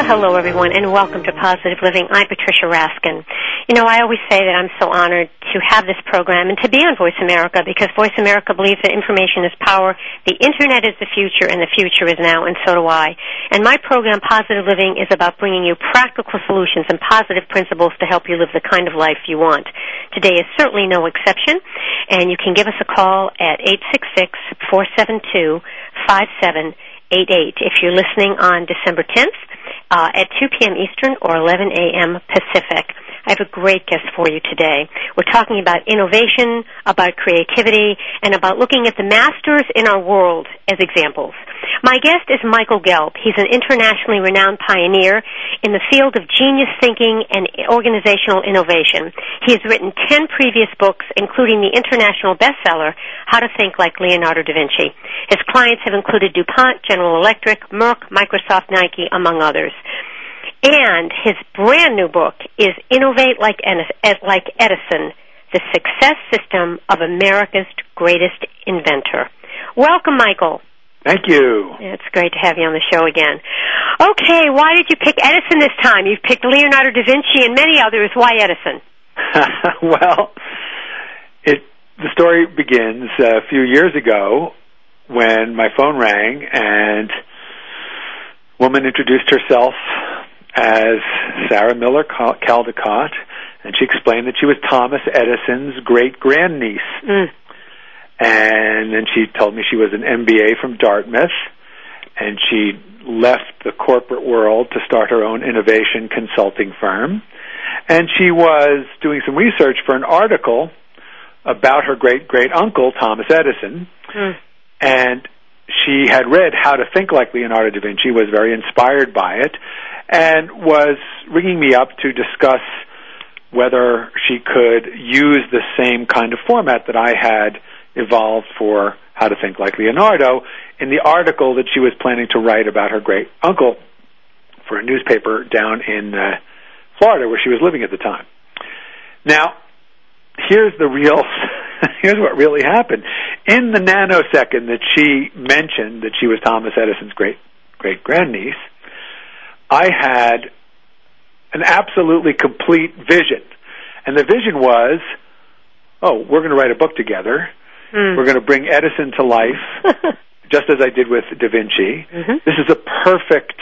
Well, hello everyone, and welcome to Positive Living. I'm Patricia Raskin. You know, I always say that I'm so honored to have this program and to be on Voice America because Voice America believes that information is power, the Internet is the future, and the future is now, and so do I. And my program, Positive Living, is about bringing you practical solutions and positive principles to help you live the kind of life you want. Today is certainly no exception, and you can give us a call at 866 472 5788 if you're listening on December 10th uh, at 2 p.m. Eastern or 11 a.m. Pacific. I have a great guest for you today. We're talking about innovation, about creativity, and about looking at the masters in our world as examples. My guest is Michael Gelb. He's an internationally renowned pioneer in the field of genius thinking and organizational innovation. He has written 10 previous books, including the international bestseller, How to Think Like Leonardo da Vinci. His clients have included DuPont, General Electric, Merck, Microsoft, Nike, among others. And his brand new book is Innovate Like, like Edison, the Success System of America's Greatest Inventor. Welcome, Michael. Thank you. It's great to have you on the show again. Okay, why did you pick Edison this time? You've picked Leonardo da Vinci and many others. Why Edison? well, it the story begins a few years ago when my phone rang and a woman introduced herself as Sarah Miller Caldicott, and she explained that she was Thomas Edison's great grandniece. Mm. And then she told me she was an MBA from Dartmouth, and she left the corporate world to start her own innovation consulting firm. And she was doing some research for an article about her great great uncle, Thomas Edison. Mm. And she had read How to Think Like Leonardo da Vinci, was very inspired by it, and was ringing me up to discuss whether she could use the same kind of format that I had evolved for How to Think Like Leonardo in the article that she was planning to write about her great uncle for a newspaper down in uh, Florida where she was living at the time. Now, here's the real here's what really happened. In the nanosecond that she mentioned that she was Thomas Edison's great great grandniece, I had an absolutely complete vision. And the vision was, oh, we're going to write a book together. Mm. We're going to bring Edison to life, just as I did with Da Vinci. Mm-hmm. This is a perfect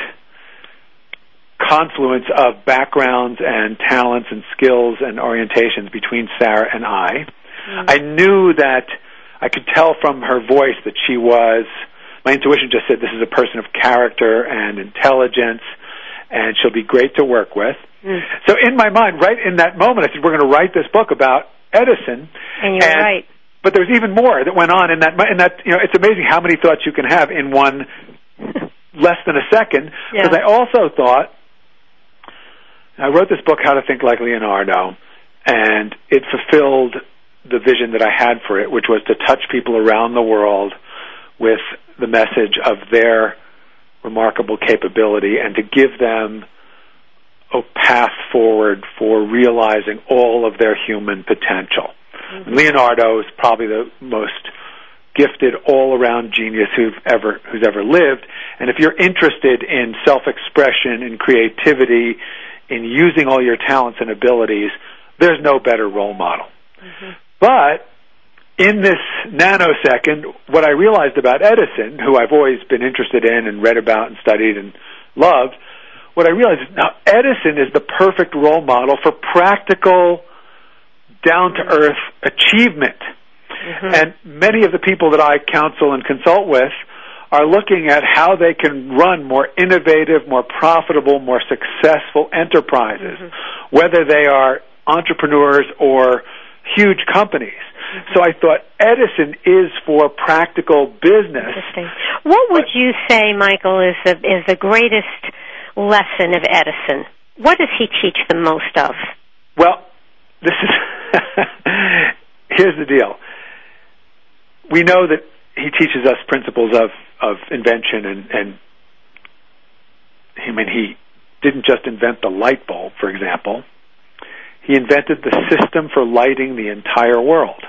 confluence of backgrounds and talents and skills and orientations between Sarah and I. Mm. I knew that I could tell from her voice that she was, my intuition just said this is a person of character and intelligence and she'll be great to work with. Mm. So in my mind, right in that moment, I said, we're going to write this book about Edison. And you're and, right. But there's even more that went on in that. In that, you know, it's amazing how many thoughts you can have in one less than a second. Because yeah. I also thought, I wrote this book, How to Think Like Leonardo, and it fulfilled the vision that I had for it, which was to touch people around the world with the message of their remarkable capability and to give them a path forward for realizing all of their human potential. Mm-hmm. Leonardo is probably the most gifted all-around genius who've ever who's ever lived. And if you're interested in self-expression, in creativity, in using all your talents and abilities, there's no better role model. Mm-hmm. But in this nanosecond, what I realized about Edison, who I've always been interested in and read about and studied and loved, what I realized is now Edison is the perfect role model for practical, down to earth achievement. Mm-hmm. And many of the people that I counsel and consult with are looking at how they can run more innovative, more profitable, more successful enterprises, mm-hmm. whether they are entrepreneurs or huge companies. Mm-hmm. So I thought Edison is for practical business. What would you say, Michael, is the is the greatest lesson of Edison? What does he teach the most of? Well, this is here's the deal. We know that he teaches us principles of of invention and and I mean he didn't just invent the light bulb, for example. He invented the system for lighting the entire world.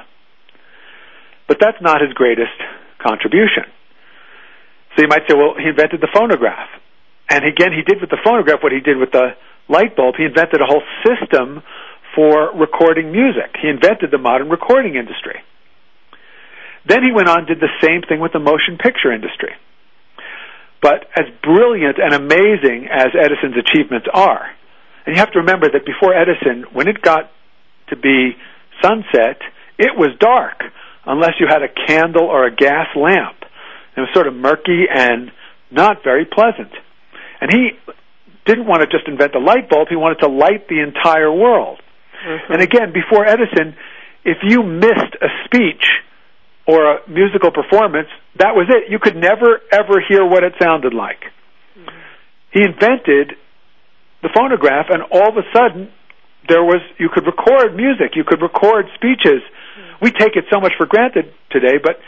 But that's not his greatest contribution. So you might say, well, he invented the phonograph. And again, he did with the phonograph what he did with the light bulb. He invented a whole system for recording music. He invented the modern recording industry. Then he went on and did the same thing with the motion picture industry. But as brilliant and amazing as Edison's achievements are, and you have to remember that before Edison, when it got to be sunset, it was dark unless you had a candle or a gas lamp. It was sort of murky and not very pleasant. And he didn't want to just invent the light bulb, he wanted to light the entire world. Mm-hmm. And again, before Edison, if you missed a speech or a musical performance, that was it. You could never, ever hear what it sounded like. Mm-hmm. He invented the phonograph, and all of a sudden, there was you could record music, you could record speeches. Mm-hmm. We take it so much for granted today, but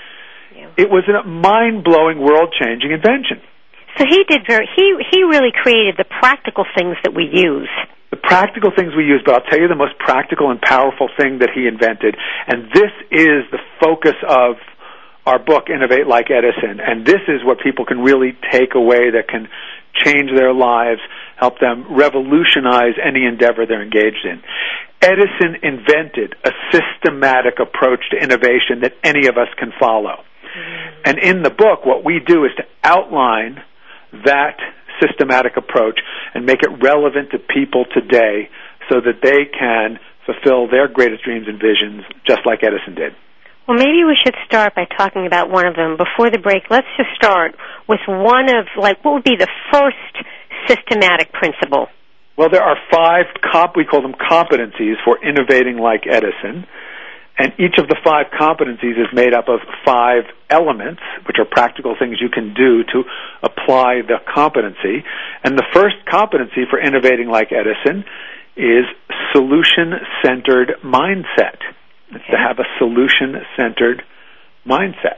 yeah. it was a mind blowing, world changing invention. So he did very he he really created the practical things that we use. The practical things we use, but I'll tell you the most practical and powerful thing that he invented, and this is the focus of our book Innovate Like Edison, and this is what people can really take away that can change their lives, help them revolutionize any endeavor they're engaged in. Edison invented a systematic approach to innovation that any of us can follow. Mm-hmm. And in the book, what we do is to outline that systematic approach and make it relevant to people today so that they can fulfill their greatest dreams and visions just like Edison did. Well, maybe we should start by talking about one of them. Before the break, let's just start with one of, like, what would be the first systematic principle? Well, there are five, comp- we call them competencies for innovating like Edison. And each of the five competencies is made up of five elements, which are practical things you can do to apply the competency. And the first competency for innovating like Edison is solution centered mindset. It's okay. to have a solution centered mindset.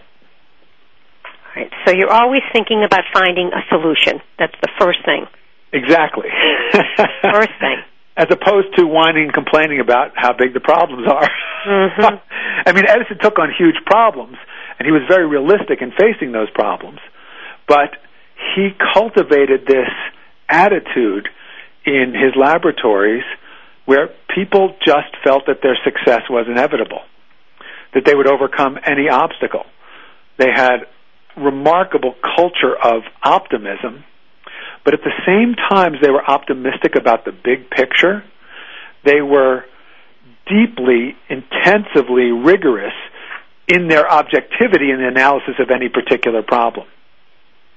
Right. So you're always thinking about finding a solution. That's the first thing. Exactly. first thing as opposed to whining and complaining about how big the problems are. Mm-hmm. I mean, Edison took on huge problems, and he was very realistic in facing those problems. But he cultivated this attitude in his laboratories where people just felt that their success was inevitable, that they would overcome any obstacle. They had remarkable culture of optimism but at the same time, they were optimistic about the big picture. They were deeply, intensively rigorous in their objectivity in the analysis of any particular problem.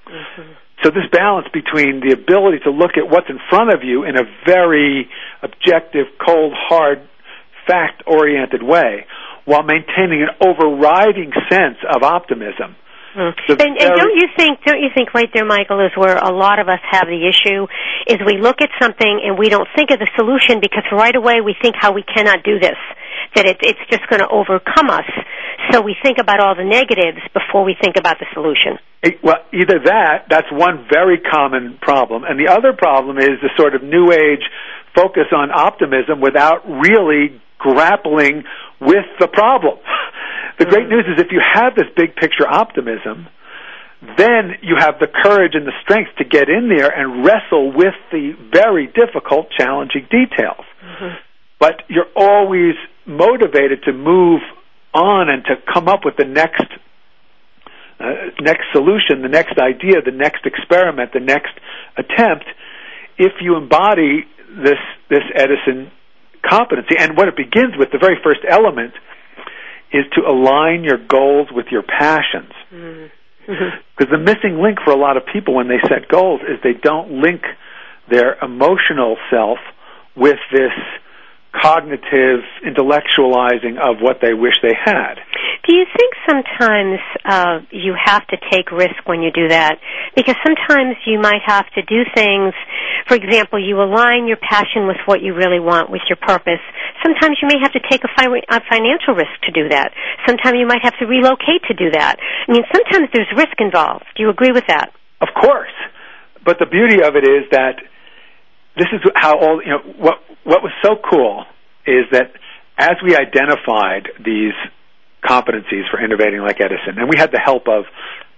Mm-hmm. So this balance between the ability to look at what's in front of you in a very objective, cold, hard, fact-oriented way, while maintaining an overriding sense of optimism Mm. And, and don't you think? Don't you think right there, Michael, is where a lot of us have the issue? Is we look at something and we don't think of the solution because right away we think how we cannot do this, that it, it's just going to overcome us. So we think about all the negatives before we think about the solution. It, Well, either that, that's one very common problem, and the other problem is the sort of new age focus on optimism without really grappling with the problem. The great news is if you have this big picture optimism, then you have the courage and the strength to get in there and wrestle with the very difficult, challenging details. Mm-hmm. But you're always motivated to move on and to come up with the next uh, next solution, the next idea, the next experiment, the next attempt. If you embody this this Edison competency, and what it begins with, the very first element is to align your goals with your passions. Mm-hmm. Because the missing link for a lot of people when they set goals is they don't link their emotional self with this cognitive intellectualizing of what they wish they had. do you think sometimes uh, you have to take risk when you do that? Because sometimes you might have to do things. For example, you align your passion with what you really want, with your purpose. Sometimes you may have to take a, fi- a financial risk to do that. Sometimes you might have to relocate to do that. I mean, sometimes there's risk involved. Do you agree with that? Of course. But the beauty of it is that this is how all you know what what was so cool is that as we identified these competencies for innovating like Edison. And we had the help of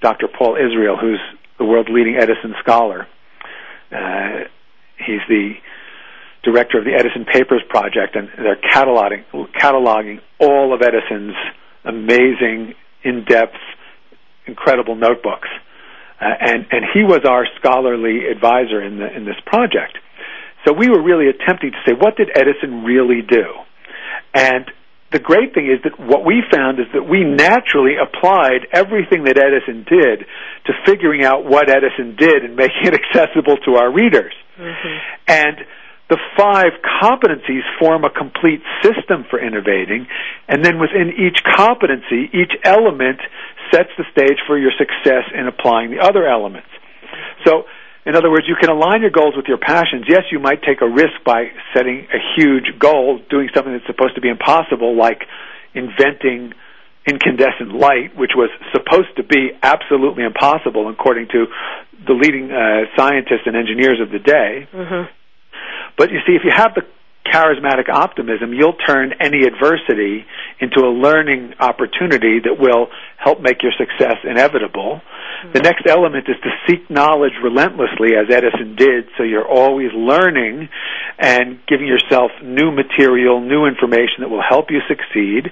Dr. Paul Israel, who's the world's leading Edison scholar. Uh, he's the director of the Edison Papers Project, and they're cataloging, cataloging all of Edison's amazing, in-depth, incredible notebooks. Uh, and, and he was our scholarly advisor in, the, in this project. So we were really attempting to say, what did Edison really do? And the great thing is that what we found is that we naturally applied everything that Edison did to figuring out what Edison did and making it accessible to our readers. Mm-hmm. And the five competencies form a complete system for innovating, and then within each competency, each element sets the stage for your success in applying the other elements. So in other words, you can align your goals with your passions. Yes, you might take a risk by setting a huge goal, doing something that's supposed to be impossible, like inventing incandescent light, which was supposed to be absolutely impossible according to the leading uh, scientists and engineers of the day. Mm-hmm. But you see, if you have the charismatic optimism, you'll turn any adversity into a learning opportunity that will help make your success inevitable. Mm-hmm. The next element is to seek knowledge relentlessly, as Edison did, so you're always learning and giving yourself new material, new information that will help you succeed.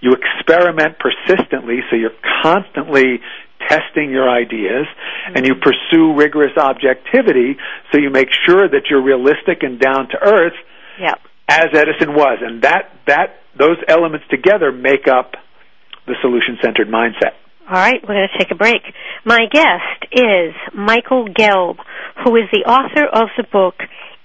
You experiment persistently, so you're constantly testing your ideas mm-hmm. and you pursue rigorous objectivity so you make sure that you're realistic and down to earth Yep. As Edison was, and that that those elements together make up the solution-centered mindset. All right, we're going to take a break. My guest is Michael Gelb, who is the author of the book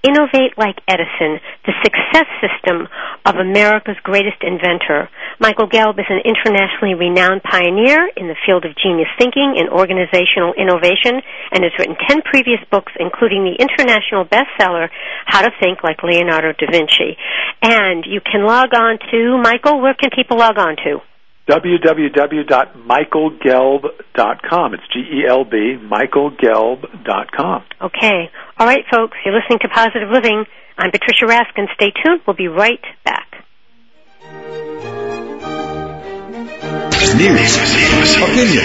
Innovate Like Edison, the success system of America's greatest inventor. Michael Gelb is an internationally renowned pioneer in the field of genius thinking and organizational innovation and has written 10 previous books, including the international bestseller, How to Think Like Leonardo da Vinci. And you can log on to, Michael, where can people log on to? www.michaelgelb.com. It's G-E-L-B, michaelgelb.com. Okay. All right, folks, you're listening to Positive Living. I'm Patricia Raskin. Stay tuned. We'll be right back. News, opinion.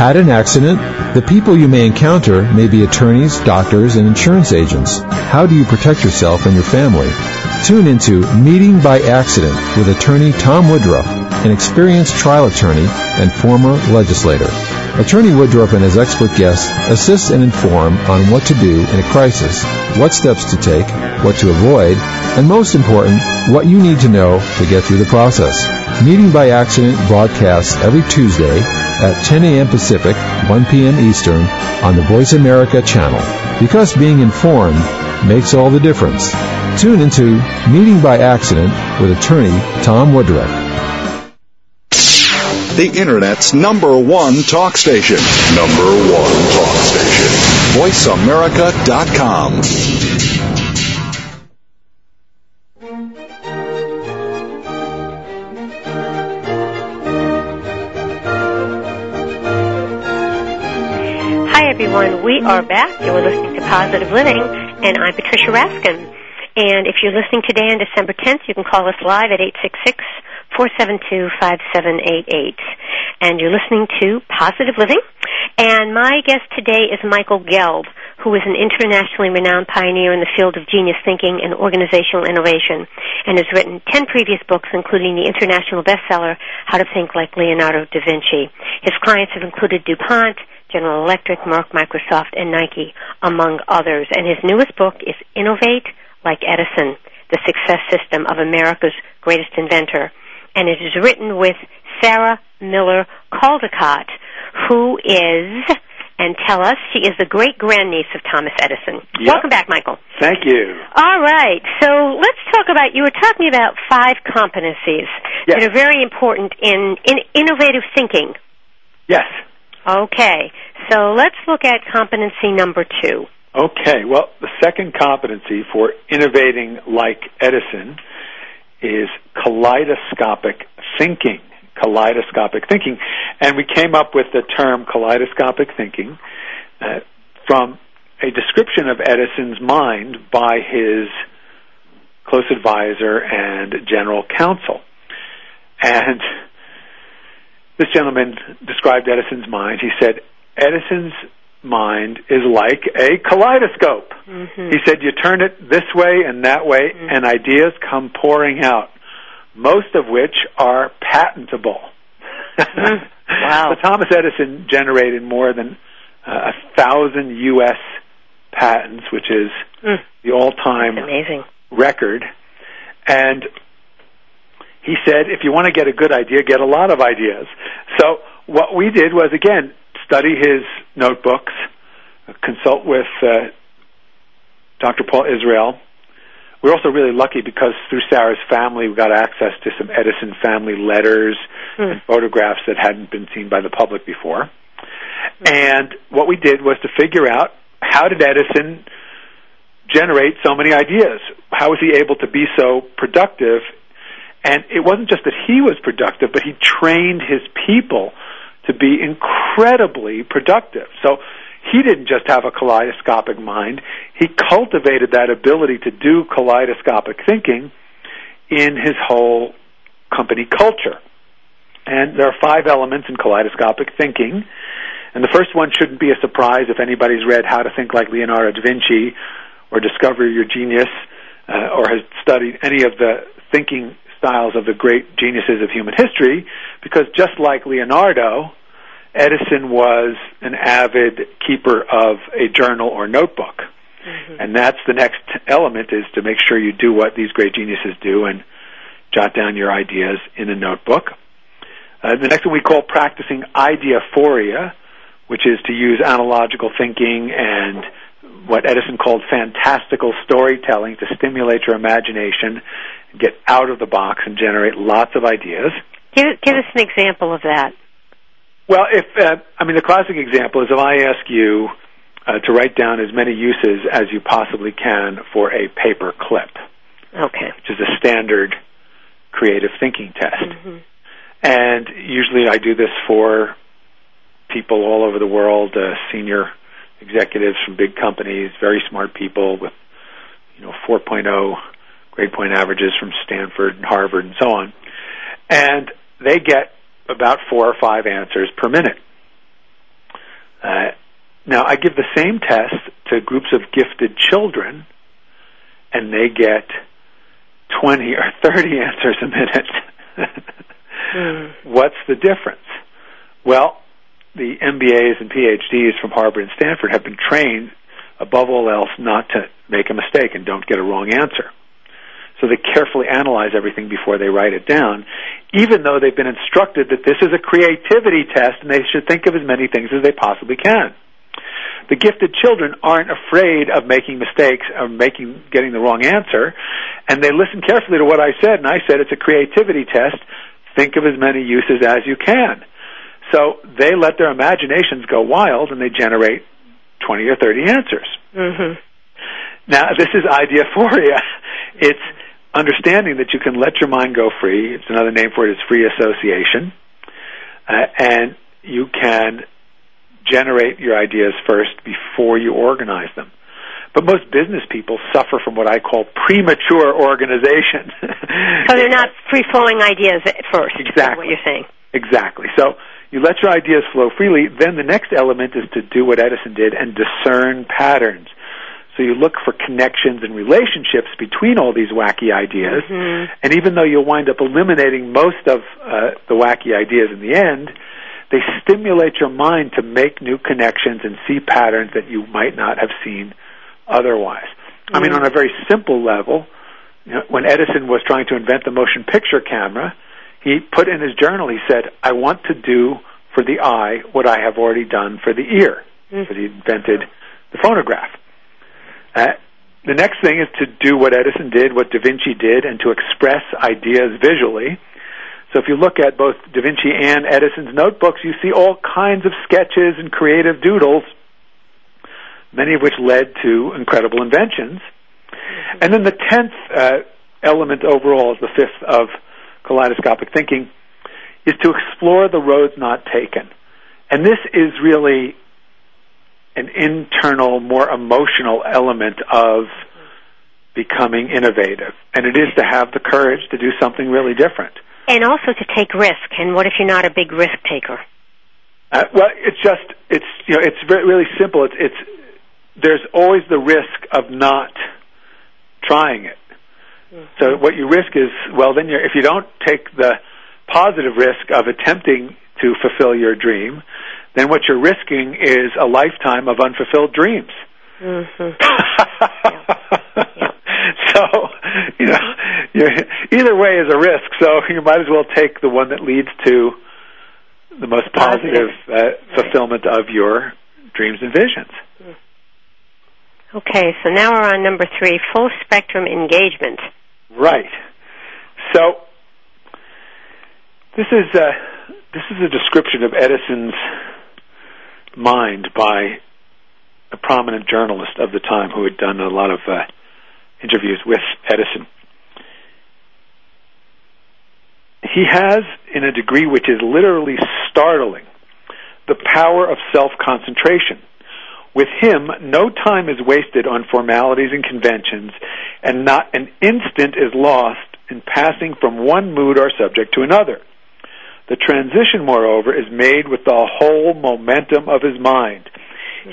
Had an accident? The people you may encounter may be attorneys, doctors, and insurance agents. How do you protect yourself and your family? Tune into Meeting by Accident with attorney Tom Woodruff, an experienced trial attorney and former legislator. Attorney Woodruff and his expert guests assist and inform on what to do in a crisis, what steps to take, what to avoid, and most important, what you need to know to get through the process. Meeting by Accident broadcasts every Tuesday at 10 a.m. Pacific, 1 p.m. Eastern on the Voice America channel. Because being informed makes all the difference. Tune into Meeting by Accident with attorney Tom Woodruff. The Internet's number one talk station. Number one talk station. VoiceAmerica.com. We are back. You are listening to Positive Living, and I'm Patricia Raskin. And if you're listening today on December 10th, you can call us live at 866 472 5788. And you're listening to Positive Living. And my guest today is Michael Gelb, who is an internationally renowned pioneer in the field of genius thinking and organizational innovation, and has written 10 previous books, including the international bestseller, How to Think Like Leonardo da Vinci. His clients have included DuPont, General Electric, Merck, Microsoft, and Nike, among others. And his newest book is Innovate Like Edison, The Success System of America's Greatest Inventor. And it is written with Sarah Miller Caldicott, who is, and tell us, she is the great grandniece of Thomas Edison. Yep. Welcome back, Michael. Thank you. All right. So let's talk about, you were talking about five competencies Yes. that are very important in, in innovative thinking. Yes. Okay, so let's look at competency number two. Okay. Well, the second competency for innovating like Edison is kaleidoscopic thinking. Kaleidoscopic thinking. And we came up with the term kaleidoscopic thinking uh, from a description of Edison's mind by his close advisor and general counsel. And this gentleman described Edison's mind. He said, Edison's mind is like a kaleidoscope. Mm-hmm. He said, you turn it this way and that way, and ideas come pouring out, most of which are patentable. Wow. So Thomas Edison generated more than uh, a thousand U.S. patents, which is Mm. the all-time Amazing. record. And he said, if you want to get a good idea, get a lot of ideas. So what we did was, again, study his notebooks, consult with uh, Dr. Paul Israel. We're also really lucky because through Sarah's family, we got access to some Edison family letters Hmm. and photographs that hadn't been seen by the public before. And what we did was to figure out how did Edison generate so many ideas? How was he able to be so productive? And it wasn't just that he was productive, but he trained his people to be incredibly productive. So he didn't just have a kaleidoscopic mind, he cultivated that ability to do kaleidoscopic thinking in his whole company culture. And there are five elements in kaleidoscopic thinking. And the first one shouldn't be a surprise if anybody's read How to Think Like Leonardo da Vinci or Discover Your Genius uh, or has studied any of the thinking styles of the great geniuses of human history, because just like Leonardo, Edison was an avid keeper of a journal or notebook. And that's the next element is to make sure you do what these great geniuses do and jot down your ideas in a notebook. Uh, the next one we call practicing ideaphoria, which is to use analogical thinking and what Edison called fantastical storytelling to stimulate your imagination, get out of the box and generate lots of ideas. Give, give us an example of that. Well, if uh, I mean the classic example is if I ask you uh, to write down as many uses as you possibly can for a paper clip, Okay. which is a standard creative thinking test. hmm And usually I do this for people all over the world, uh, senior executives from big companies, very smart people with, you know, 4.0 grade point averages from Stanford and Harvard and so on. And they get about four or five answers per minute. Uh, now, I give the same test to groups of gifted children, and they get 20 or 30 answers a minute. Mm. What's the difference? Well, the MBAs and PhDs from Harvard and Stanford have been trained, above all else, not to make a mistake and don't get a wrong answer. So they carefully analyze everything before they write it down, even though they've been instructed that this is a creativity test and they should think of as many things as they possibly can. The gifted children aren't afraid of making mistakes or making getting the wrong answer, and they listen carefully to what I said. And I said it's a creativity test. Think of as many uses as you can. So they let their imaginations go wild, and they generate twenty or thirty answers. Mm-hmm. Now, this is idea ideaphoria. It's understanding that you can let your mind go free. It's another name for it is free association, uh, and you can generate your ideas first before you organize them. But most business people suffer from what I call premature organization. so they're not free flowing ideas at first. Exactly. What you're saying. Exactly. So you let your ideas flow freely. Then the next element is to do what Edison did and discern patterns. So you look for connections and relationships between all these wacky ideas. Mm-hmm. And even though you'll wind up eliminating most of uh, the wacky ideas in the end, they stimulate your mind to make new connections and see patterns that you might not have seen otherwise. Mm-hmm. I mean, on a very simple level, you know, when Edison was trying to invent the motion picture camera, he put in his journal, he said, I want to do for the eye what I have already done for the ear. Mm-hmm. Because he invented the phonograph. Uh, the next thing is to do what Edison did, what Da Vinci did, and to express ideas visually. So if you look at both Da Vinci and Edison's notebooks, you see all kinds of sketches and creative doodles, many of which led to incredible inventions. And then the tenth uh, element overall, the fifth of kaleidoscopic thinking, is to explore the roads not taken. And this is really an internal, more emotional element of becoming innovative. And it is to have the courage to do something really different. And also to take risk. And what if you're not a big risk taker? Uh, well, it's just it's you know it's very, really simple. It's it's there's always the risk of not trying it. Mm-hmm. So what you risk is well then you're, if you don't take the positive risk of attempting to fulfill your dream, then what you're risking is a lifetime of unfulfilled dreams. Mm-hmm. yeah. Yeah. So, you know, either way is a risk. So you might as well take the one that leads to the most positive, positive. Uh, fulfillment of your dreams and visions. Okay, so now we're on number three, full spectrum engagement. Right. So this is uh, this is a description of Edison's mind by a prominent journalist of the time who had done a lot of uh, interviews with Edison. He has, in a degree which is literally startling, the power of self concentration. With him, no time is wasted on formalities and conventions, and not an instant is lost in passing from one mood or subject to another. The transition, moreover, is made with the whole momentum of his mind.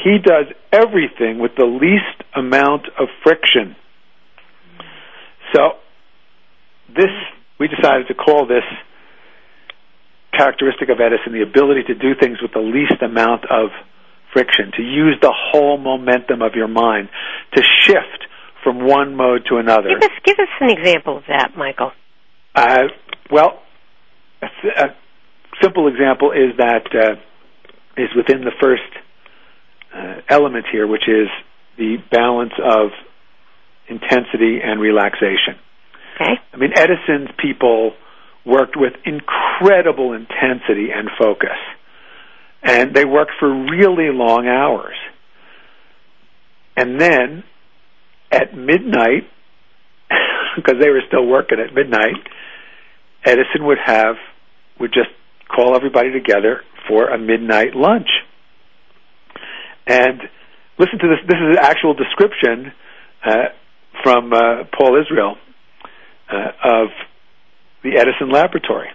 He does everything with the least amount of friction. So, this, we decided to call this characteristic of Edison the ability to do things with the least amount of friction, to use the whole momentum of your mind, to shift from one mode to another. Give us, give us an example of that, Michael. Uh, well, a simple example is that uh, is within the first uh, element here, which is the balance of intensity and relaxation. Okay. I mean, Edison's people worked with incredible intensity and focus. And they worked for really long hours. And then at midnight, because they were still working at midnight, Edison would have, would just call everybody together for a midnight lunch. And listen to this. This is an actual description uh, from uh, Paul Israel uh, of the Edison Laboratory.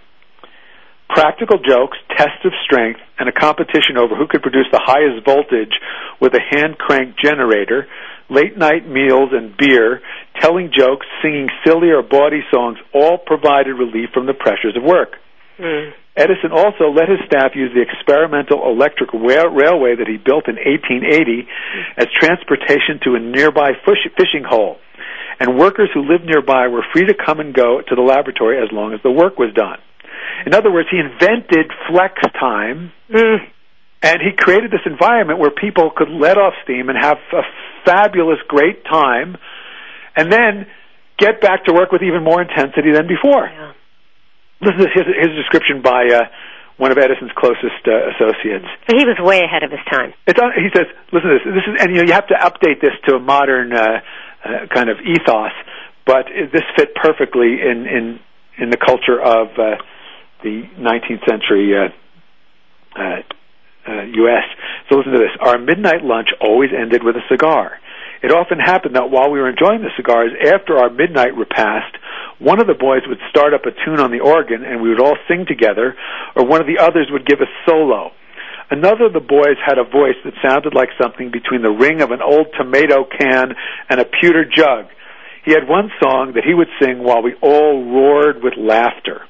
Practical jokes, tests of strength, and a competition over who could produce the highest voltage with a hand crank generator, late night meals and beer, telling jokes, singing silly or bawdy songs all provided relief from the pressures of work. Mm. Edison also let his staff use the experimental electric rail- railway that he built in 1880 as transportation to a nearby fish- fishing hole. And workers who lived nearby were free to come and go to the laboratory as long as the work was done. In other words, he invented flex time Mm. and he created this environment where people could let off steam and have a fabulous, great time, and then get back to work with even more intensity than before. Yeah. Listen to his, his description by uh, one of Edison's closest uh, associates. He was way ahead of his time. It's on, he says, "Listen to this. This is, and you know, you have to update this to a modern uh, uh, kind of ethos, but this fit perfectly in in in the culture of uh, the 19th century uh, uh, uh, U.S. So listen to this. Our midnight lunch always ended with a cigar. It often happened that while we were enjoying the cigars, after our midnight repast, one of the boys would start up a tune on the organ and we would all sing together, or one of the others would give a solo. Another of the boys had a voice that sounded like something between the ring of an old tomato can and a pewter jug. He had one song that he would sing while we all roared with laughter.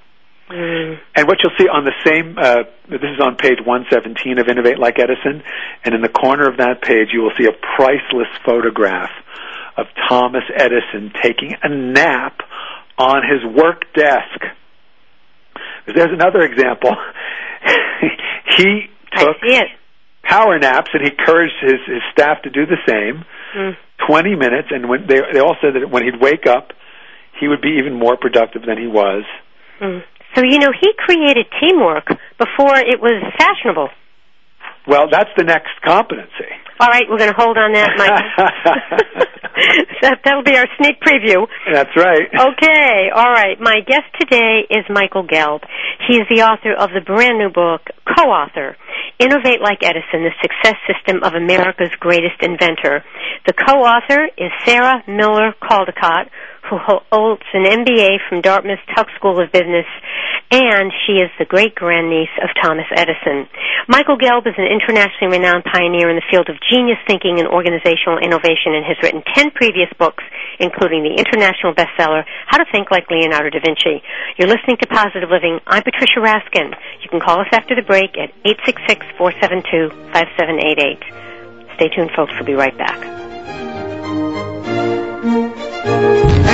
Mm. And what you'll see on the same, uh, this is on page 117 of Innovate Like Edison, and in the corner of that page you will see a priceless photograph of Thomas Edison taking a nap on his work desk. There's another example. he took I see it. power naps and he encouraged his, his staff to do the same. Mm. 20 minutes, and when they, they all said that when he'd wake up, he would be even more productive than he was. Mm. So you know he created teamwork before it was fashionable. Well, that's the next competency. All right, we're going to hold on that, Mike. that, that'll be our sneak preview. That's right. Okay, all right. My guest today is Michael Gelb. He is the author of the brand new book, co-author, Innovate Like Edison, the Success System of America's Greatest Inventor. The co-author is Sarah Miller Caldicott, who holds an MBA from Dartmouth Tuck School of Business, and she is the great-grandniece of Thomas Edison. Michael Gelb is an internationally renowned pioneer in the field of genius thinking and organizational innovation and has written 10 previous books, including the international bestseller, How to Think Like Leonardo da Vinci. You're listening to Positive Living. I'm Patricia Raskin. You can call us after the break at 866-472-5788. Stay tuned, folks. We'll be right back.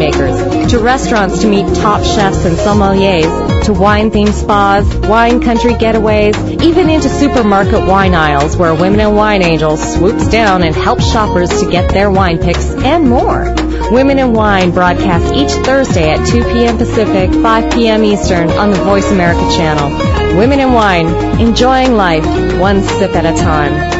winemakers, to restaurants to meet top chefs and sommeliers, to wine-themed spas, wine country getaways, even into supermarket wine aisles where Women in Wine Angels swoops down and helps shoppers to get their wine picks and more. Women in Wine broadcasts each Thursday at 2 p.m. Pacific, 5 p.m. Eastern on the Voice America channel. Women in Wine, enjoying life one sip at a time.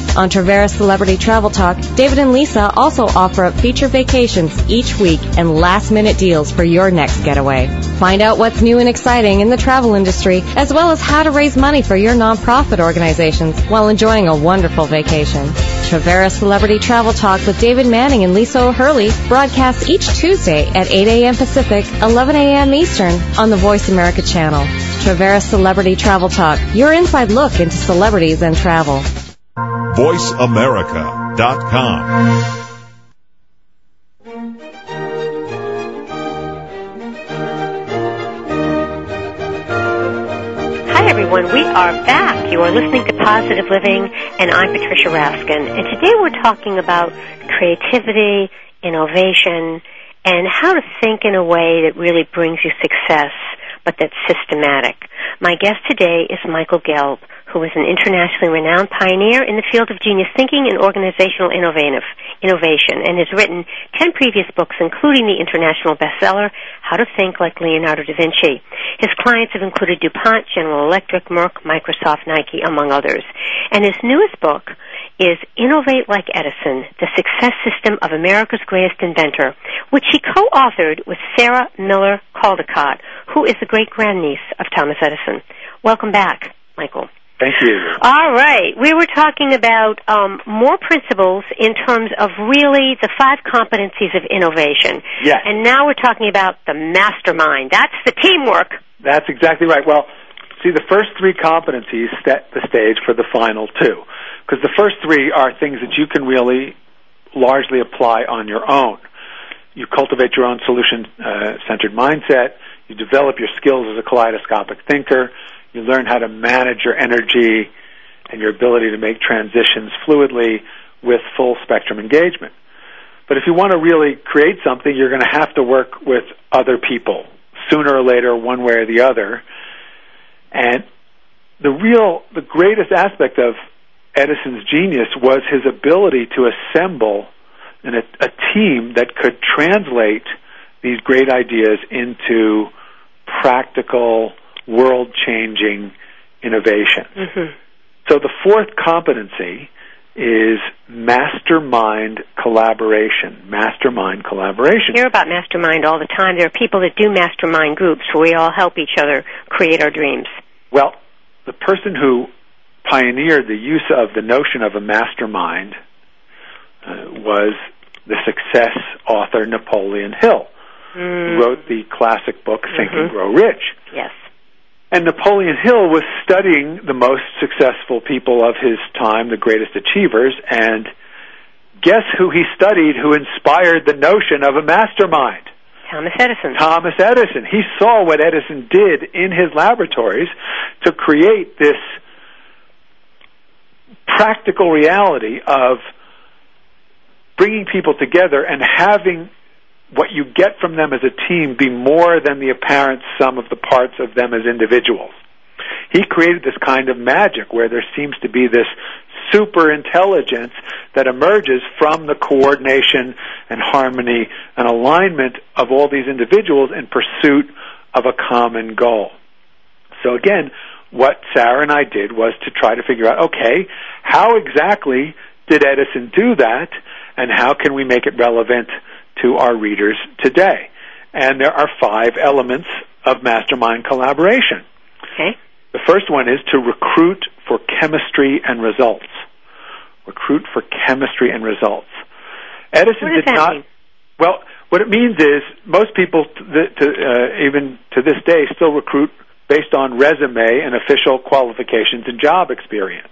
On Traveris Celebrity Travel Talk, David and Lisa also offer up feature vacations each week and last-minute deals for your next getaway. Find out what's new and exciting in the travel industry, as well as how to raise money for your nonprofit organizations while enjoying a wonderful vacation. Traveris Celebrity Travel Talk with David Manning and Lisa O'Hurley broadcasts each Tuesday at 8 a.m. Pacific, 11 a.m. Eastern on the Voice America channel. Traveris Celebrity Travel Talk, your inside look into celebrities and travel. VoiceAmerica.com. everyone. We are back. You are listening to Positive Living, and I'm Patricia Raskin. And today we're talking about creativity, innovation, and how to think in a way that really brings you success, but that's systematic. My guest today is Michael Gelb, who is an internationally renowned pioneer in the field of genius thinking and organizational innovation, and has written 10 previous books, including the international bestseller, How to Think Like Leonardo da Vinci. His clients have included DuPont, General Electric, Merck, Microsoft, Nike, among others. And his newest book is Innovate Like Edison, the Success System of America's Greatest Inventor, which he co-authored with Sarah Miller Caldicott, who is the great-grandniece of Thomas Edison. Welcome back, Michael. Thank you. All right. We were talking about um, more principles in terms of really the five competencies of innovation. Yes. And now we're talking about the mastermind. That's the teamwork. That's exactly right. Well, see, the first three competencies set the stage for the final two. Because the first three are things that you can really largely apply on your own. You cultivate your own solution uh, centered mindset. You develop your skills as a kaleidoscopic thinker you learn how to manage your energy and your ability to make transitions fluidly with full spectrum engagement. But if you want to really create something, you're going to have to work with other people sooner or later, one way or the other. And the real, the greatest aspect of Edison's genius was his ability to assemble an, a, a team that could translate these great ideas into practical world changing innovation. Mm-hmm. So the fourth competency is mastermind collaboration. Mastermind collaboration. I hear about mastermind all the time. There are people that do mastermind groups where we all help each other create our dreams. Well, the person who pioneered the use of the notion of a mastermind uh, was the success author Napoleon Hill, mm. who wrote the classic book Think mm-hmm. and Grow Rich. Yes. And Napoleon Hill was studying the most successful people of his time, the greatest achievers, and guess who he studied who inspired the notion of a mastermind? Thomas Edison. Thomas Edison. He saw what Edison did in his laboratories to create this practical reality of bringing people together and having what you get from them as a team be more than the apparent sum of the parts of them as individuals. He created this kind of magic where there seems to be this super intelligence that emerges from the coordination and harmony and alignment of all these individuals in pursuit of a common goal. So again, what Sarah and I did was to try to figure out, okay, how exactly did Edison do that and how can we make it relevant to our readers today. And there are five elements of mastermind collaboration. Okay. The first one is to recruit for chemistry and results. Recruit for chemistry and results. Edison what does did that not. Mean? Well, what it means is most people, to, to, uh, even to this day, still recruit based on resume and official qualifications and job experience.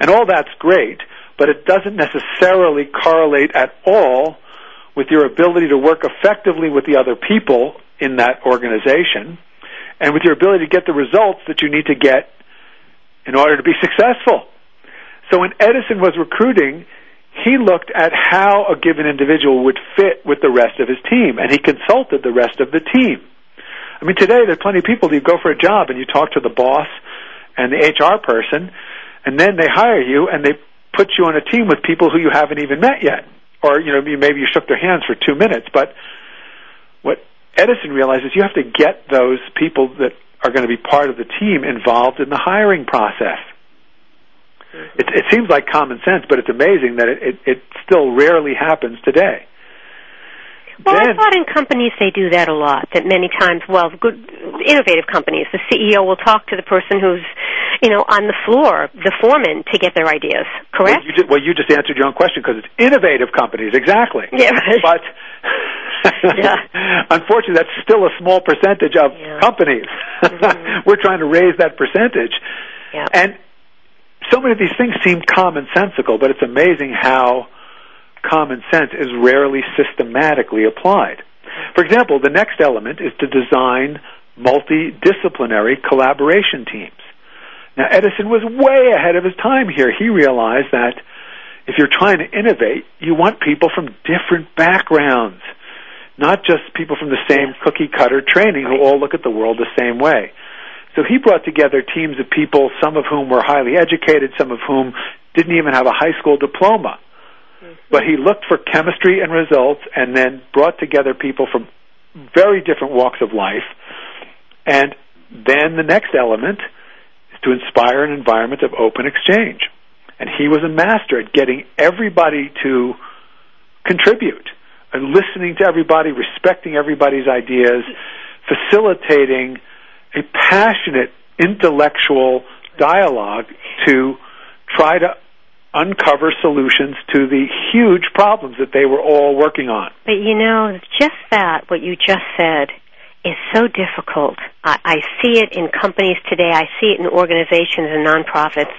And all that's great, but it doesn't necessarily correlate at all with your ability to work effectively with the other people in that organization and with your ability to get the results that you need to get in order to be successful. So when Edison was recruiting, he looked at how a given individual would fit with the rest of his team and he consulted the rest of the team. I mean, today there are plenty of people that you go for a job and you talk to the boss and the HR person and then they hire you and they put you on a team with people who you haven't even met yet or you know maybe you shook their hands for two minutes. But what Edison realizes you have to get those people that are going to be part of the team involved in the hiring process. Mm-hmm. It, it seems like common sense, but it's amazing that it, it, it still rarely happens today. Well, then, I thought in companies they do that a lot. That many times, well, good innovative companies, the CEO will talk to the person who's, you know, on the floor, the foreman, to get their ideas. Correct? Well, you just, well, you just answered your own question because it's innovative companies, exactly. Yeah. But yeah. unfortunately, that's still a small percentage of Yeah. companies. Mhm. We're trying to raise that percentage, Yeah. and so many of these things seem commonsensical, but it's amazing how common sense is rarely systematically applied. For example, the next element is to design multidisciplinary collaboration teams. Now, Edison was way ahead of his time here. He realized that if you're trying to innovate, you want people from different backgrounds, not just people from the same cookie cutter training who all look at the world the same way. So he brought together teams of people, some of whom were highly educated, some of whom didn't even have a high school diploma. But he looked for chemistry and results and then brought together people from very different walks of life. And then the next element is to inspire an environment of open exchange. And he was a master at getting everybody to contribute and listening to everybody, respecting everybody's ideas, facilitating a passionate intellectual dialogue to try to uncover solutions to the huge problems that they were all working on. But you know, just that, what you just said, is so difficult. I, I see it in companies today. I see it in organizations and nonprofits.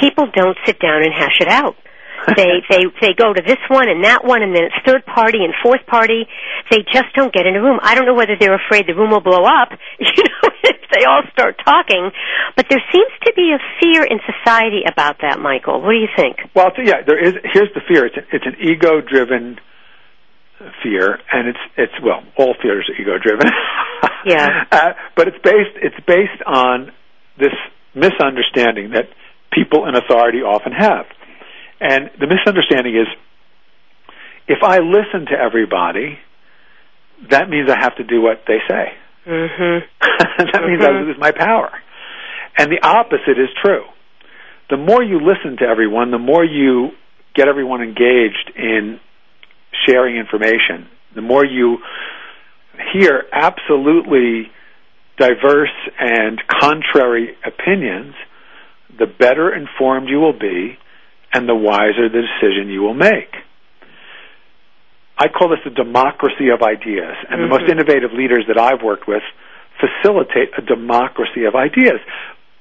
People don't sit down and hash it out they they they go to this one and that one and then it's third party and fourth party. They just don't get in a room. I don't know whether they're afraid the room will blow up you know if they all start talking. But there seems to be a fear in society about that michael. What do you think? Well yeah there is here's the fear. It's a, it's an ego driven fear and it's it's well all fears are ego driven yeah. Uh, but it's based it's based on this misunderstanding that people in authority often have and the misunderstanding is if I listen to everybody, that means I have to do what they say. Mm-hmm. that mm-hmm. means I lose my power. And the opposite is true. The more you listen to everyone, the more you get everyone engaged in sharing information, the more you hear absolutely diverse and contrary opinions, the better informed you will be and the wiser the decision you will make. I call this a democracy of ideas, and mm-hmm. the most mm-hmm. innovative leaders that I've worked with facilitate a democracy of ideas.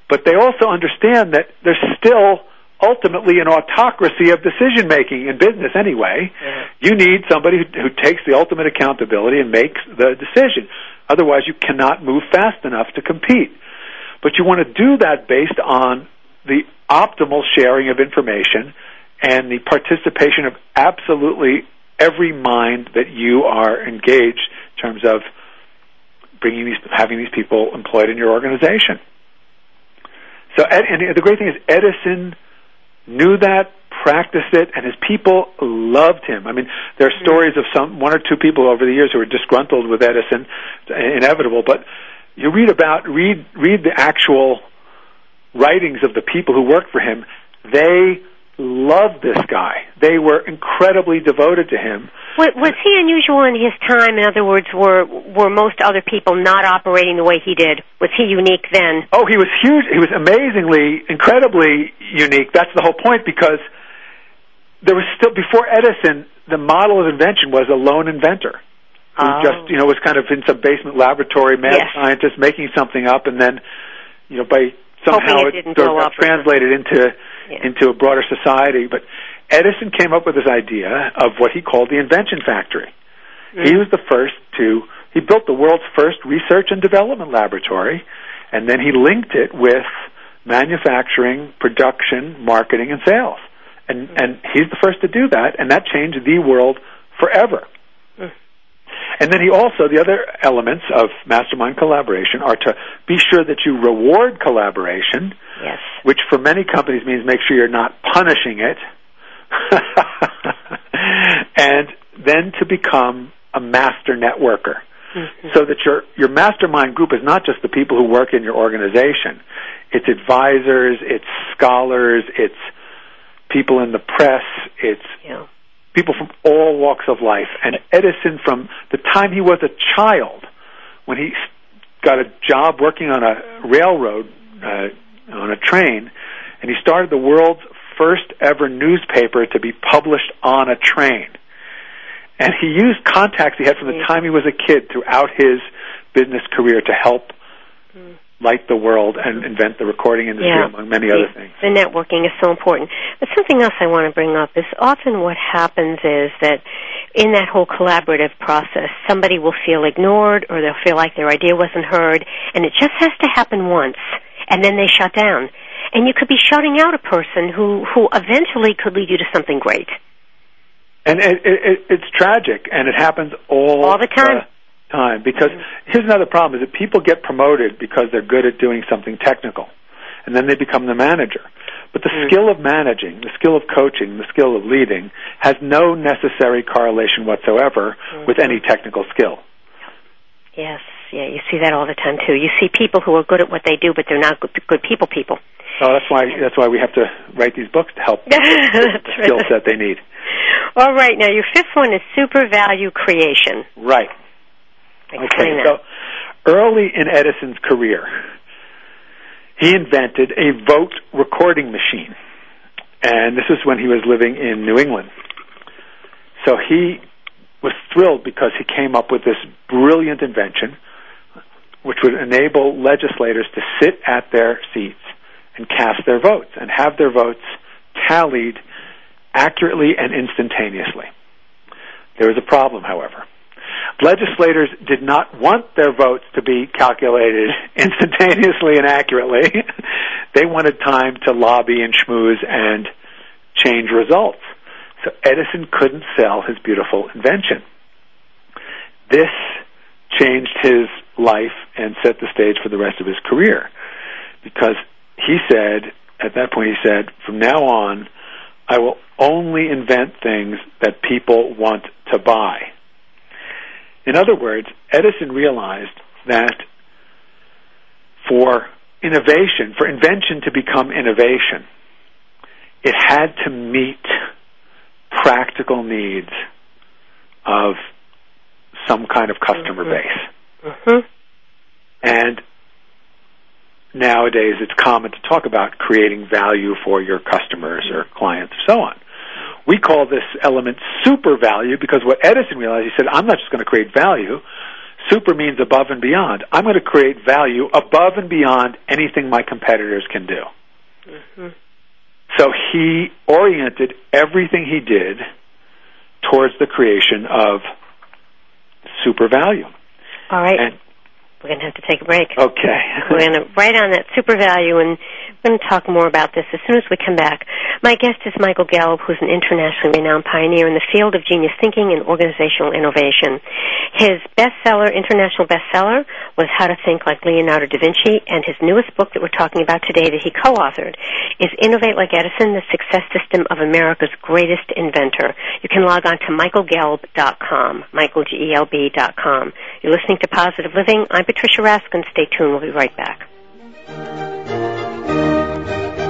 But they also understand that there's still ultimately an autocracy of decision making in business anyway. You need somebody who, who takes the ultimate accountability and makes the decision. Otherwise, you cannot move fast enough to compete. But you want to do that based on the optimal sharing of information and the participation of absolutely every mind that you are engaged in terms of bringing these, having these people employed in your organization. So, and the great thing is Edison knew that, practiced it, and his people loved him. I mean, there are stories of some one or two people over the years who were disgruntled with Edison, uh, inevitable. But you read about read read the actual writings of the people who worked for him, they loved this guy. They were incredibly devoted to him. Was he unusual in his time? In other words, were were most other people not operating the way he did? Was he unique then? Oh, he was huge. He was amazingly, incredibly unique. That's the whole point because there was still before Edison, the model of invention was a lone inventor who oh. just you know was kind of in some basement laboratory, mad yes. scientist making something up, and then you know by somehow it, it got translated into yeah. into a broader society. But Edison came up with this idea of what he called the invention factory. Mm-hmm. He was the first to he built the world's first research and development laboratory, and then he linked it with manufacturing, production, marketing, and sales. And mm-hmm. and he's the first to do that, and that changed the world forever. And then he also, the other elements of mastermind collaboration are to be sure that you reward collaboration, yes. which for many companies means make sure you're not punishing it, and then to become a master networker. Mm-hmm. So that your your mastermind group is not just the people who work in your organization. It's advisors, it's scholars, it's people in the press, it's yeah people from all walks of life. And Edison, from the time he was a child, when he got a job working on a railroad, uh, on a train, and he started the world's first ever newspaper to be published on a train. And he used contacts he had from the time he was a kid throughout his business career to help light the world and mm-hmm. invent the recording industry, yeah. among many other things. The networking is so important. But something else I want to bring up is often what happens is that in that whole collaborative process, somebody will feel ignored or they'll feel like their idea wasn't heard, and it just has to happen once, and then they shut down. and you could be shutting out a person who who eventually could lead you to something great. And it, it, it's tragic, and it happens all all the time. Time because here's another problem: is that people get promoted because they're good at doing something technical, and then they become the manager. But the Mm. skill of managing, the skill of coaching, the skill of leading has no necessary correlation whatsoever with any technical skill. Yes, yeah, you see that all the time too. You see people who are good at what they do, but they're not good, good people. People. So that's why that's why we have to write these books to help the skill right. set they need. All right, now your fifth one is super value creation. Right. Explain Okay. that. So early in Edison's career, he invented a vote recording machine. And this is when he was living in New England. So he was thrilled because he came up with this brilliant invention which would enable legislators to sit at their seats and cast their votes and have their votes tallied accurately and instantaneously. There was a problem, however. Legislators did not want their votes to be calculated instantaneously and accurately. they wanted time to lobby and schmooze and change results. So Edison couldn't sell his beautiful invention. This changed his life and set the stage for the rest of his career because he said, at that point, he said, from now on, I will only invent things that people want to buy. In other words, Edison realized that for innovation, for invention to become innovation, it had to meet practical needs of some kind of customer base. hmm And nowadays it's common to talk about creating value for your customers or clients so on. We call this element super value because what Edison realized, he said, I'm not just going to create value. Super means above and beyond. I'm going to create value above and beyond anything my competitors can do. hmm So he oriented everything he did towards the creation of super value. All right. And We're going to have to take a break. okay. We're going to write on that super value, and we're going to talk more about this as soon as we come back. My guest is Michael Gelb, who's an internationally renowned pioneer in the field of genius thinking and organizational innovation. His bestseller, international bestseller, was How to Think Like Leonardo da Vinci, and his newest book that we're talking about today that he co-authored is Innovate Like Edison, the Success System of America's Greatest Inventor. You can log on to michaelgelb.com, michaelgelb.com. You're listening to Positive Living. I'm Patricia Raskin. Stay tuned. We'll be right back.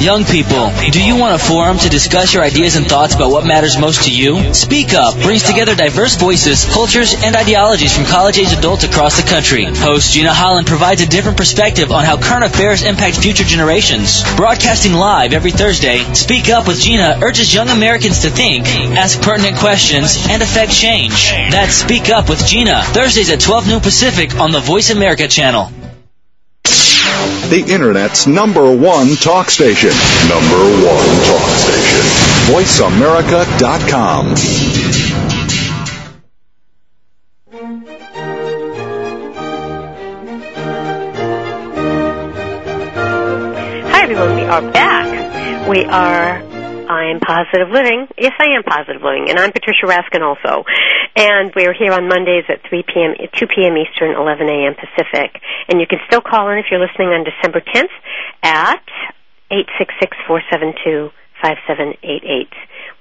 Young people, do you want a forum to discuss your ideas and thoughts about what matters most to you? Speak Up brings together diverse voices, cultures, and ideologies from college-age adults across the country. Host Gina Holland provides a different perspective on how current affairs impact future generations. Broadcasting live every Thursday, Speak Up with Gina urges young Americans to think, ask pertinent questions, and affect change. That's Speak Up with Gina, Thursdays at 12 noon Pacific on the Voice America channel the Internet's number one talk station. Number one talk station. VoiceAmerica.com. Hi, everyone. We are back. We are I'm Positive Living. Yes, I am Positive Living, and I'm Patricia Raskin also. And we're here on Mondays at 3 p.m., 2 p.m. Eastern, 11 a.m. Pacific. And you can still call in if you're listening on December 10th at 866-472-5788.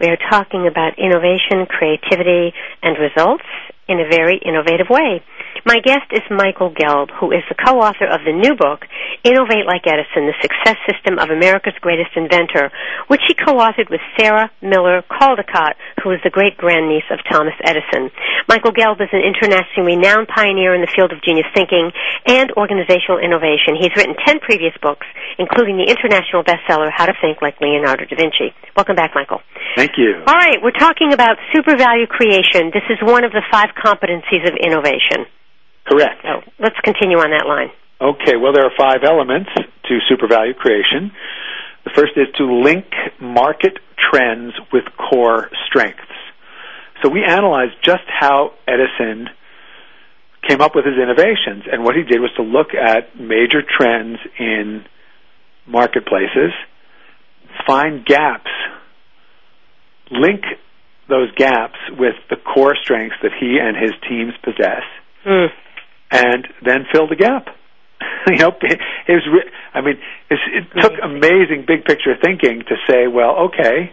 We are talking about innovation, creativity, and results in a very innovative way. My guest is Michael Gelb, who is the co-author of the new book, Innovate Like Edison, The Success System of America's Greatest Inventor, which he co-authored with Sarah Miller Caldicott, who is the great-grandniece of Thomas Edison. Michael Gelb is an internationally renowned pioneer in the field of genius thinking and organizational innovation. He's written 10 previous books, including the international bestseller, How to Think Like Leonardo da Vinci. Welcome back, Michael. Thank you. All right, we're talking about super value creation. This is one of the five competencies of innovation. Correct. So let's continue on that line. Okay, well, there are five elements to super value creation. The first is to link market trends with core strengths. So we analyzed just how Edison came up with his innovations, and what he did was to look at major trends in marketplaces, find gaps, link those gaps with the core strengths that he and his teams possess, Mm. and then fill the gap. you know, it was. Re- I mean, it's, it took amazing big picture thinking to say, well, okay,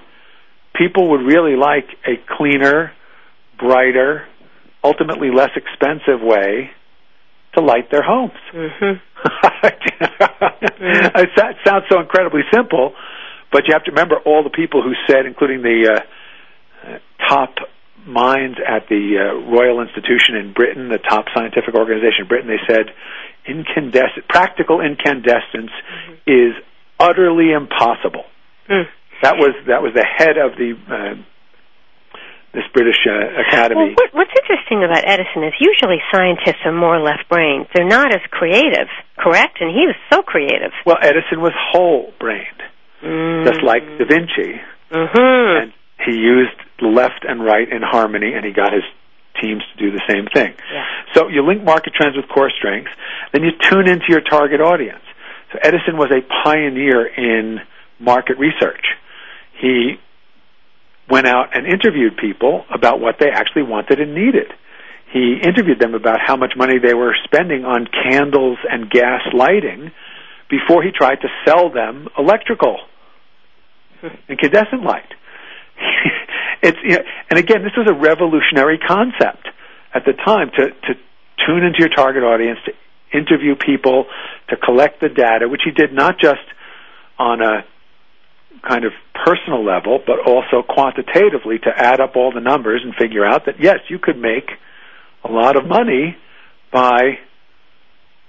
people would really like a cleaner, brighter, ultimately less expensive way to light their homes. Mm-hmm. It sounds so incredibly simple, but you have to remember all the people who said, including the uh, top minds at the uh, Royal Institution in Britain, the top scientific organization in Britain, they said incandescent, practical incandescence is utterly impossible. Mm. That was that was the head of the uh, this British uh, Academy. Well, what, what's interesting about Edison is usually scientists are more left brained. They're not as creative, correct? And he was so creative. Well, Edison was whole brained, Mm. just like Da Vinci, Mm-hmm. and he used left and right in harmony, and he got his teams to do the same thing. Yeah. So you link market trends with core strengths, then you tune into your target audience. So Edison was a pioneer in market research. He went out and interviewed people about what they actually wanted and needed. He interviewed them about how much money they were spending on candles and gas lighting before he tried to sell them electrical incandescent light. it's you know, and again, this was a revolutionary concept at the time to to tune into your target audience, to interview people, to collect the data, which he did not just on a kind of personal level, but also quantitatively to add up all the numbers and figure out that yes, you could make a lot of money by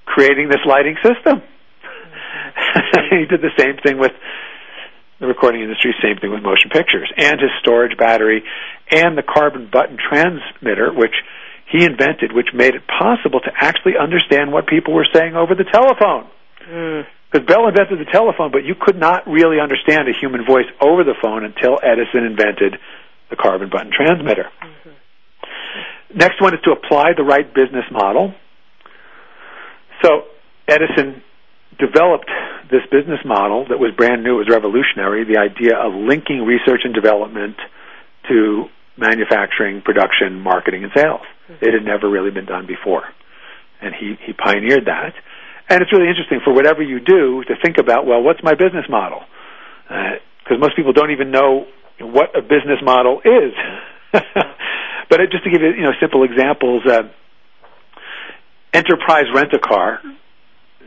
creating this lighting system. he did the same thing with the recording industry, same thing with motion pictures, and his storage battery, and the carbon button transmitter, which he invented, which made it possible to actually understand what people were saying over the telephone. Mm. Because Bell invented the telephone, but you could not really understand a human voice over the phone until Edison invented the carbon button transmitter. Next one is to apply the right business model. So Edison developed this business model that was brand new, it was revolutionary, the idea of linking research and development to manufacturing, production, marketing, and sales. It had never really been done before. And he, he pioneered that. And it's really interesting for whatever you do to think about, well, what's my business model? Because most people don't even know what a business model is. but just to give you, you know, simple examples, uh, Enterprise Rent a Car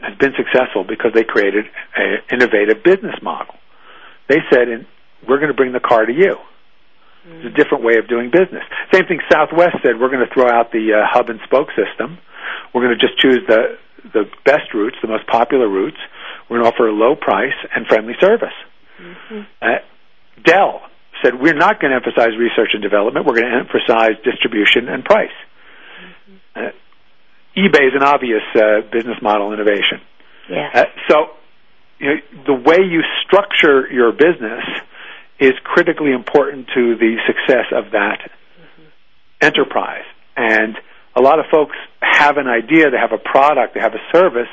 has been successful because they created an innovative business model. They said, in, "We're going to bring the car to you." It's a different way of doing business. Same thing. Southwest said, "We're going to throw out the uh, hub and spoke system. We're going to just choose the the best routes, the most popular routes. We're going to offer a low price and friendly service." Mm-hmm. Uh, Dell said, "We're not going to emphasize research and development. We're going to emphasize distribution and price." Uh, eBay is an obvious uh, business model innovation. Yeah. Uh, so, you know, the way you structure your business is critically important to the success of that enterprise. And a lot of folks have an idea, they have a product, they have a service,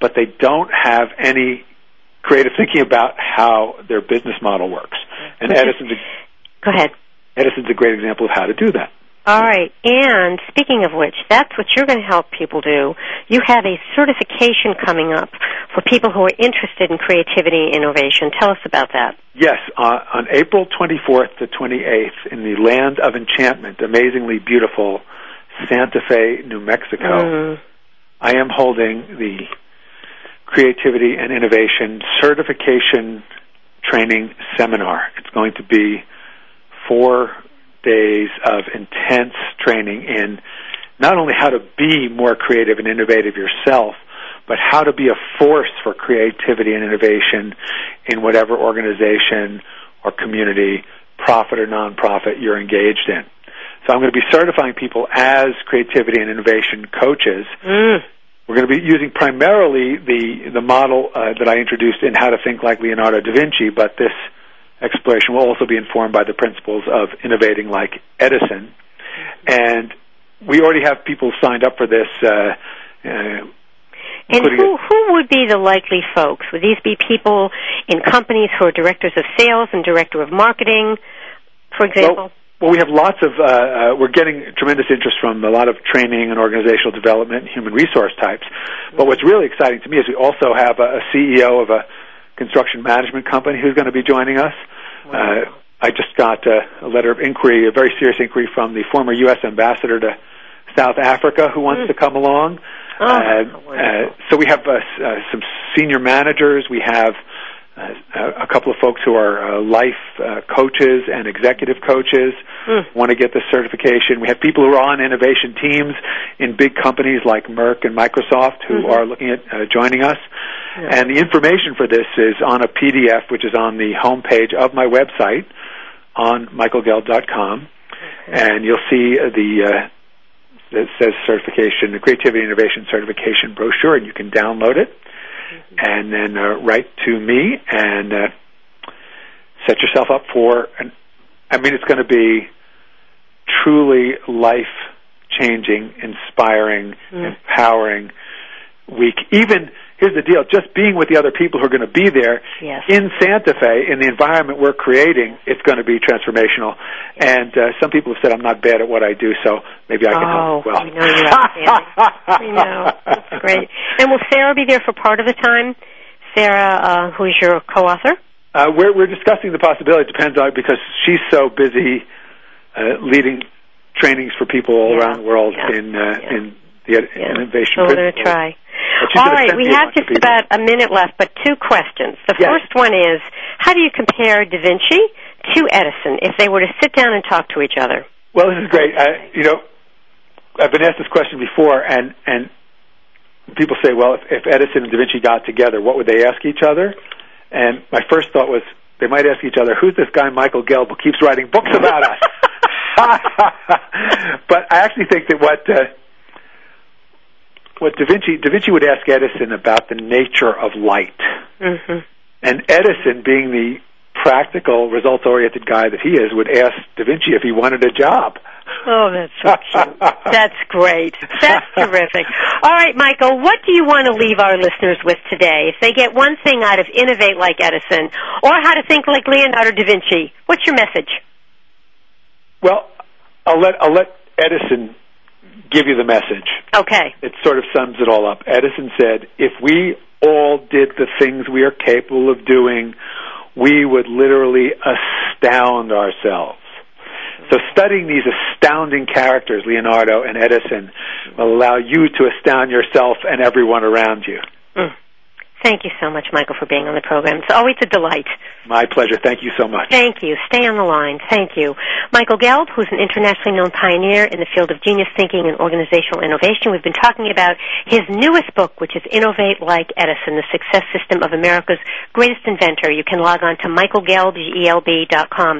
but they don't have any creative thinking about how their business model works. And Which Edison's a, Go ahead. Edison's a great example of how to do that. All right. And speaking of which, that's what you're going to help people do. You have a certification coming up for people who are interested in creativity and innovation. Tell us about that. Yes, uh, on April 24th to 28th in the land of enchantment, amazingly beautiful Santa Fe, New Mexico, Mm. I am holding the Creativity and Innovation Certification Training Seminar. It's going to be four days of intense training in not only how to be more creative and innovative yourself, but how to be a force for creativity and innovation in whatever organization or community, profit or nonprofit, you're engaged in. So I'm going to be certifying people as creativity and innovation coaches. Mm. We're going to be using primarily the the model uh, that I introduced in How to Think Like Leonardo da Vinci, but this exploration will also be informed by the principles of innovating like Edison. And we already have people signed up for this. Uh, uh, And who, who would be the likely folks? Would these be people in companies who are directors of sales and director of marketing, for example? Well, we have lots of. Uh, uh, we're getting tremendous interest from a lot of training and organizational development, and human resource types. But what's really exciting to me is we also have a, a CEO of a construction management company who's going to be joining us. Uh, I just got a, a letter of inquiry, a very serious inquiry from the former U.S. ambassador to South Africa who wants to come along. Oh, uh, uh, so we have uh, uh, some senior managers. We have uh, a couple of folks who are uh, life uh, coaches and executive coaches want to get this certification. We have people who are on innovation teams in big companies like Merck and Microsoft who are looking at uh, joining us. And the information for this is on a PDF, which is on the homepage of my website on michaelgelb.com, and you'll see uh, the uh, that says certification, the Creativity Innovation Certification brochure, and you can download it and then uh, write to me and uh, set yourself up for. An, I mean, it's going to be truly life changing, inspiring, empowering week. Even here's the deal: just being with the other people who are going to be there Yes. in Santa Fe, in the environment we're creating, it's going to be transformational. And uh, some people have said I'm not bad at what I do, so maybe I can oh, help as well. we know you're outstanding. we know. That's great. And will Sarah be there for part of the time? Sarah, uh, who's your co-author? Uh, we're we're discussing the possibility. It depends on because she's so busy uh, leading trainings for people all Yeah, around the world yeah, in uh, yeah. in the ed- Yeah. innovation. So we're going to try. All right, we have just about a minute left, but two questions. The Yes. first one is, how do you compare Da Vinci to Edison if they were to sit down and talk to each other? Well, this is great. I, you know, I've been asked this question before, and and people say, well, if, if Edison and Da Vinci got together, what would they ask each other? And my first thought was they might ask each other, who's this guy Michael Gelb who keeps writing books about us? but I actually think that what uh, what Da Vinci Da Vinci would ask Edison about the nature of light, Mm-hmm. and Edison, being the practical, results oriented guy that he is, would ask Da Vinci if he wanted a job. Oh, that's so cute. That's great. That's terrific. All right, Michael, what do you want to leave our listeners with today? If they get one thing out of Innovate Like Edison or How to Think Like Leonardo da Vinci, what's your message? Well, I'll let I'll let Edison give you the message. Okay. It sort of sums it all up. Edison said, "If we all did the things we are capable of doing, we would literally astound ourselves." So studying these astounding characters, Leonardo and Edison, will allow you to astound yourself and everyone around you. Mm. Thank you so much, Michael, for being on the program. It's always a delight. My pleasure. Thank you so much. Thank you. Stay on the line. Thank you. Michael Gelb, who's an internationally known pioneer in the field of genius thinking and organizational innovation. We've been talking about his newest book, which is Innovate Like Edison, the success system of America's greatest inventor. You can log on to michaelgelb.com.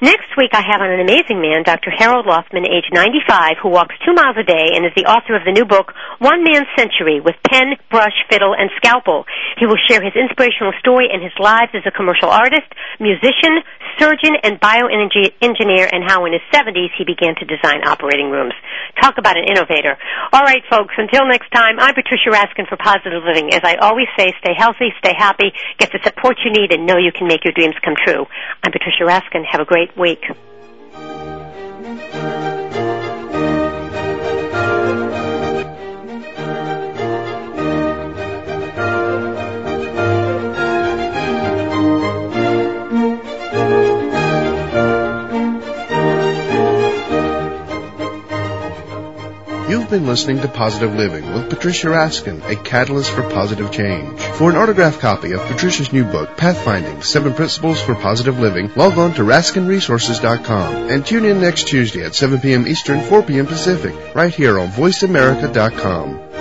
Next week, I have on an amazing man, Dr. Harold Loftman, age 95, who walks two miles a day and is the author of the new book, One Man's Century, with pen, brush, fiddle, and scalpel. He will share his inspirational story and his lives as a commercial artist, musician, surgeon, and bioengineer, and how in his 70s he began to design operating rooms. Talk about an innovator. All right, folks, until next time, I'm Patricia Raskin for Positive Living. As I always say, stay healthy, stay happy, get the support you need, and know you can make your dreams come true. I'm Patricia Raskin. Have a great week. Been listening to Positive Living with Patricia Raskin, a catalyst for positive change. For an autographed copy of Patricia's new book, Pathfinding, Seven Principles for Positive Living, log on to RaskinResources.com and tune in next Tuesday at 7 p.m. Eastern, 4 p.m. Pacific, right here on VoiceAmerica.com.